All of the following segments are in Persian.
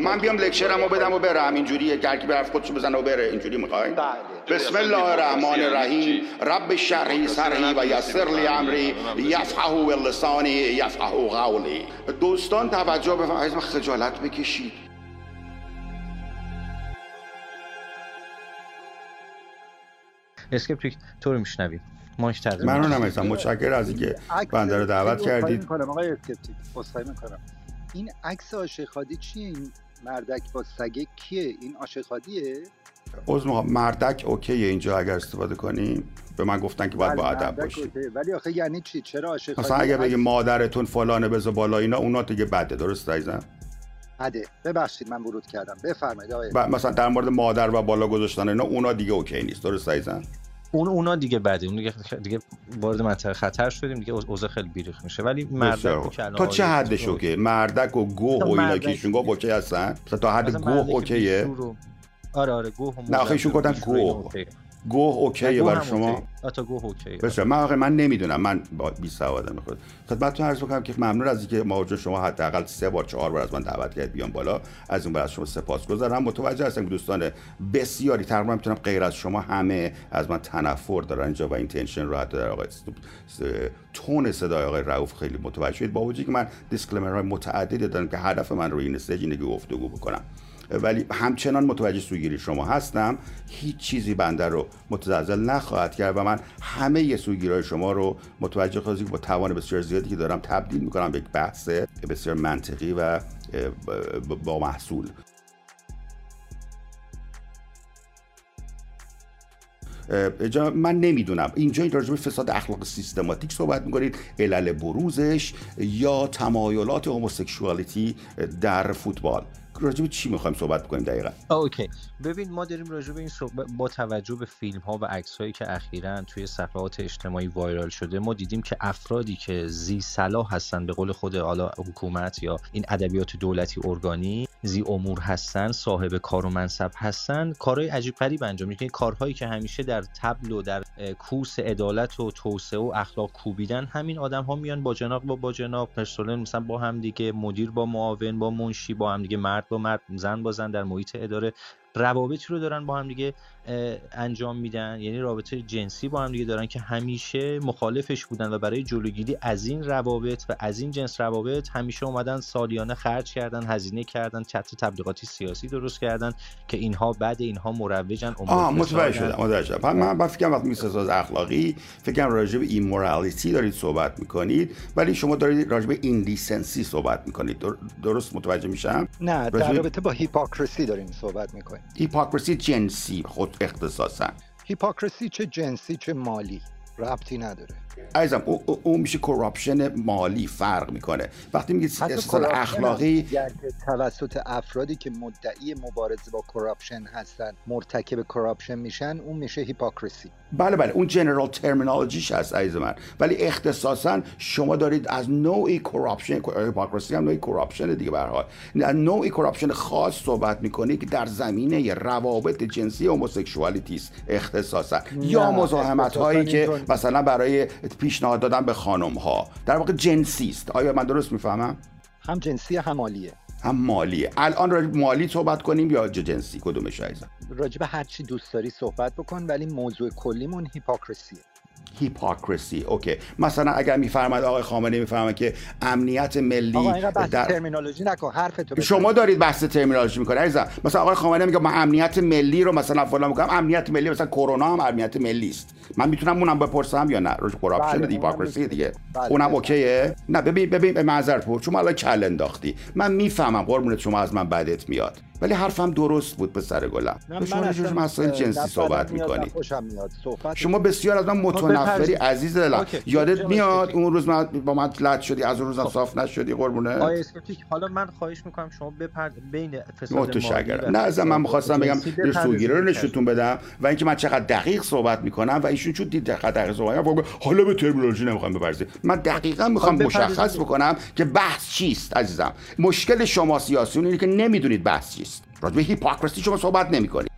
من بیام لکچرمو بدم و برم اینجوریه که هرکی برفت خودشو بزنه و بره. اینجوری می‌خوای؟ بله. بسم الله الرحمن الرحیم. رب شرحی سرحی و یسر لی امری. یفقهوا باللسانی یفقهوا قولی. دوستان توجه بفرمایید خجالت بکشید. اسکپتیک تو رو میشنویم. ماش تقدیم من رو نمیستم متشکر از اینکه بنده رو دعوت کردید. می‌کنم. آقای اسکپتیک می‌کنم. این عکس عاشق خادی چیه؟ این مردک با سگه کیه؟ این عاشق خادیه عذر مردک اوکیه اینجا اگر استفاده کنیم به من گفتن که باید با بله، ادب باشی. ولی آخه یعنی چی؟ چرا عاشق مثلا اگه بگی مادرتون فلانه بذار بالا اینا اونا دیگه بده. درست عزیزم؟ بده. ببخشید من ورود کردم. بفرمایید آقای. و مثلا در مورد مادر و بالا گذاشتن اینا اونا دیگه اوکی نیست. درست عزیزم؟ اون اونا دیگه بعده اون دیگه دیگه وارد منطقه خطر شدیم. دیگه اوضاع خیلی بیریخت میشه. ولی مردک تا چه حدش okay؟ مردک و گوه و اینا که ایشون گفت okay هستن؟ تا حد گوه okay ه؟ آره آره گوه نه، آخه ایشون گفتن گوه. گوه okay ه برای شما. تا گوه okay ه. بسیار من آخه من نمی‌دونم. من با بی سوادم خود. خدمتتون عرض بکنم که ممنون از اینکه ما شما حداقل سه بار چهار بار از من دعوت کرد بیام بالا. از اون بر از شما سپاسگزارم متوجه هستم که دوستان بسیاری تقریبا می‌تونم غیر از شما همه از من تنفر دارن اینجا و این تنشن رو حتی در آقای تون صدای آقای رؤوف خیلی متوجه شدید. با وجودی که من دیسکلیمر های متعددی دارم که هدف من روی این استیج اینه که گفتگو بکنم. ولی همچنان متوجه سوگیری شما هستم. هیچ چیزی بنده رو متزلزل نخواهد کرد و من همه سوگیرهای شما رو متوجه خواهد که با توان بسیار زیادی که دارم تبدیل می‌کنم به یک بحث بسیار منطقی و با محصول. من نمی‌دونم. اینجا این راجع به فساد اخلاق سیستماتیک صحبت می‌کنید علل بروزش یا تمایلات هوموسکشوالیتی در فوتبال. راجع به چی می‌خوایم صحبت کنیم دقیقا؟ اوکی. ببین ما داریم راجع به این صحبت با توجه به فیلم ها و عکس هایی که اخیرا توی صفحات اجتماعی وایرال شده ما دیدیم که افرادی که زی صلاح هستن به قول خود حالا حکومت یا این ادبیات دولتی ارگانی زی امور هستن صاحب کار و منصب هستن کارهای عجیب غریب انجام میدن. کارهایی که همیشه در تبل و در اه، کورس عدالت و توسعه و اخلاق کوبیدن همین آدم ها میان با جناق با با جناق مثلا با هم دیگه مدیر با معاون با منشی با هم دیگه مرد با مرد زن با زن در محیط اداره روابطی رو دارن با هم دیگه انجام میدن. یعنی رابطه جنسی با هم دیگه دارن که همیشه مخالفش بودن و برای جلوگیری از این روابط و از این جنس روابط همیشه اومدن سالیانه خرج کردن هزینه کردن چتر تبلیغاتی سیاسی درست کردن که اینها بعد اینها مروجن امور آه متوجه. شدم متوجه شدم. من من فکر کنم وقتی فساد اخلاقی فکر کنم راجع به immorality دارید صحبت می‌کنید ولی شما دارید راجع به indecency صحبت می‌کنید. در- درست متوجه میشم؟ نه در رابطه با hypocrisy داریم صحبت می‌کنیم. hypocrisy جنسی خود اختصاصا. hypocrisy چه جنسی چه مالی؟ ربطی نداره. عزیزم او, او, او میشه corruption مالی فرق می‌کنه. وقتی میگید corruption اخلاقی توسط افرادی که مدعی مبارزه با corruption هستن مرتکب corruption میشن اون میشه hypocrisy بله بله. اون general terminology ش هست عزیز من. ولی اختصاصا شما دارید از نوعی corruption hypocrisy هم نوعی corruption دیگه به حال. از نوعی corruption خاص صحبت می‌کنید که در زمینه روابط جنسی homosexuality است اختصاصا. یا مزاحمت هایی که مثلا برای پیشنهاد دادن به خانم ها در واقع جنسی است. آیا من درست می‌فهمم؟ هم جنسی هم مالیه. هم مالیه. الان راجع به مالی صحبت کنیم یا جنسی؟ کدومش عزیزم؟ راجب هر چی دوست داری صحبت بکن ولی موضوع کلیمون hypocrisy ه. hypocrisy okay. مثلا اگر میفرماد آقای خامنه‌ای میفرماد که امنیت ملی آقا بحث در terminology نکن. حرفتو بزن. شما دارید بحث terminology می‌کنه عزیزم. مثلا آقای خامنه‌ای میگه من امنیت ملی رو مثلا فلان می‌کنم. امنیت ملی مثلا کرونا هم امنیت ملی است. من می‌تونم اونم بپرسم یا نه؟ روش corruption بله، hypocrisy اونم دیگه. بله، اونم. okay ه؟ نه ببین ببین به معذرت پر شما الان کل انداختی. من می‌فهمم قربونت شما از من بدت میاد. ولی حرفم درست بود پسر گلم. شما راجع مسائل جنسی صحبت می‌کنید شما بسیار از من متنفری بپرسید. عزیز دلم. یادت میاد. اون روز من با من لط شدی از اون روزم صاف نشدی قربونه اسکوتیک حالا من خواهش می‌کنم شما بپرد بین فساد مالی نه از من می‌خواستم بگم سوگیری رو نشونتون بدم و اینکه من چقدر دقیق صحبت می‌کنم و ایشون چون دید چقدر دقیق صحبت می‌کنم حالا به ترمینولوژی نمی‌خوام بپرسید. من دقیقا می‌خوام خب بپردازید. مشخص بکنم که بحث چیست عزیزم. مشکل شما سیاسیون اینه که نمی‌دونید بحث چیست. راجع به هیپوکراسی شما صحبت نمی‌کنید.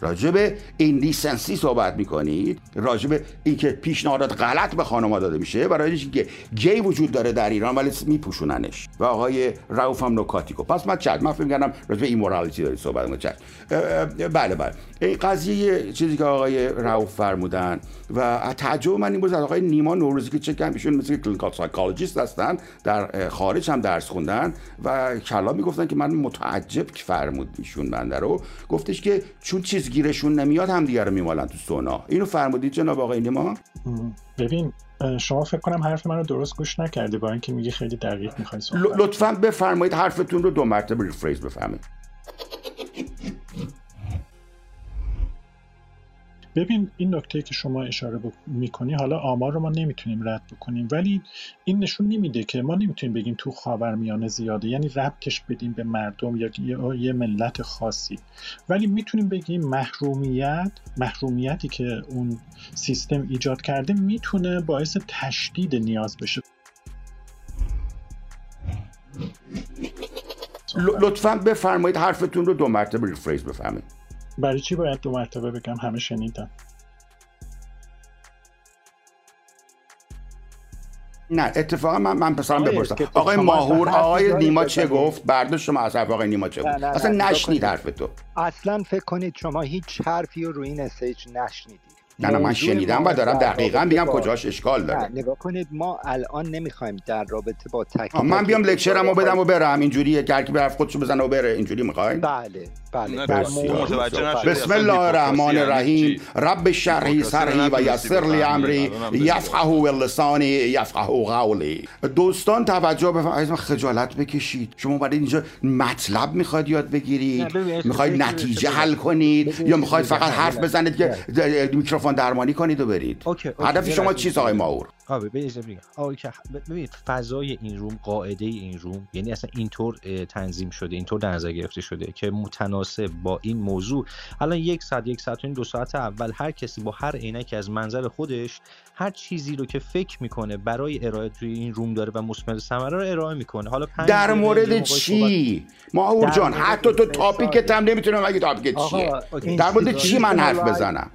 راجب این لیسنسی صحبت می‌کنید راجب اینکه پیشنهادات غلط به خانم داده میشه برای اینکه گی وجود داره در ایران ولی میپوشوننش. و آقای روف هم نکاتیکو. پس من چت من فکر کردم راجب ایمورالیتی داری صحبت می‌کنید بله بله. این قضیه چیزی که آقای روف فرمودن و تعجب من این بود از آقای نیما نوروزی که چه کم ایشون مثل clinical psychologist هستن در خارج هم درس خوندن و کلا می‌گفتن که من متعجب که فرمود ایشون بنده رو. گفتش که چون چیز گیرشون نمیاد هم دیگه رو میمالن تو سونا. اینو فرمودید جناب آقای نیما؟ ببین شما فکر کنم حرف من رو درست گوش نکردی با اینکه میگی خیلی دقیق می‌خوای لطفا بفرمایید حرفتون رو دو مرتبه rephrase بفهمید ببین این نکته که شما اشاره می‌کنی حالا آمار رو ما نمی‌تونیم رد بکنیم ولی این نشون نمیده که ما نمی‌تونیم بگیم تو خاورمیانه زیاده یعنی ربطش بدیم به مردم یا یه ملت خاصی. ولی می‌تونیم بگیم محرومیت محرومیتی که اون سیستم ایجاد کرده می‌تونه باعث تشدید نیاز بشه. لطفا بفرمایید حرفتون رو دو مرتبه ریفریز بفهمید. برای چی باید دو مرتبه بگم همه شنیدن؟ نه اتفاقا من من پسرم بپرسم. آقای ماهور آقای نیما چه گفت برداشت شما از حرف آقای نیما چه گفت اصلا نشنید حرف تو. اصلا فکر کنید شما هیچ حرفی رو روی این استیج نشنیدید. نه نه من شنیدم و دارم دقیقا میگم کجاش اشکال داره. نگاه کنید ما الان نمی‌خوایم در رابطه با تک من بیام لکچرمو بدم و برم. اینجوریه که هر برف خودشو بزنه و بره. اینجوری می‌خواین بله بله بسم الله الرحمن الرحیم. رب شرحی سرحی و یسر لی امری یفقه و لسانی یفقه قولی. دوستان توجه بفرمایید خجالت بکشید. شما بعد اینجا مطلب می‌خواید یاد بگیرید. می‌خواید نتیجه حل کنید؟ یا می‌خواید فقط حرف بزنید که میکروفون درمانی کنید و برید. هدف شما چیست آقای ماور؟ آبه بگم ببینید فضای این روم قاعده این روم یعنی اصلا اینطور تنظیم شده اینطور در نظر گرفته شده که متناسب با این موضوع. الان یک ساعت یک ساعت و این دو ساعت اول هر کسی با هر عینکی از منظر خودش هر چیزی رو که فکر می‌کنه برای ارائه توی این روم داره و مثمر ثمره رو ارائه می‌کنه. حالا در مورد چی؟ ماهور جان حتی تو تاپیکت هم نمی‌تونم اگه تاپیکت چیه. در مورد چی من حرف بزنم؟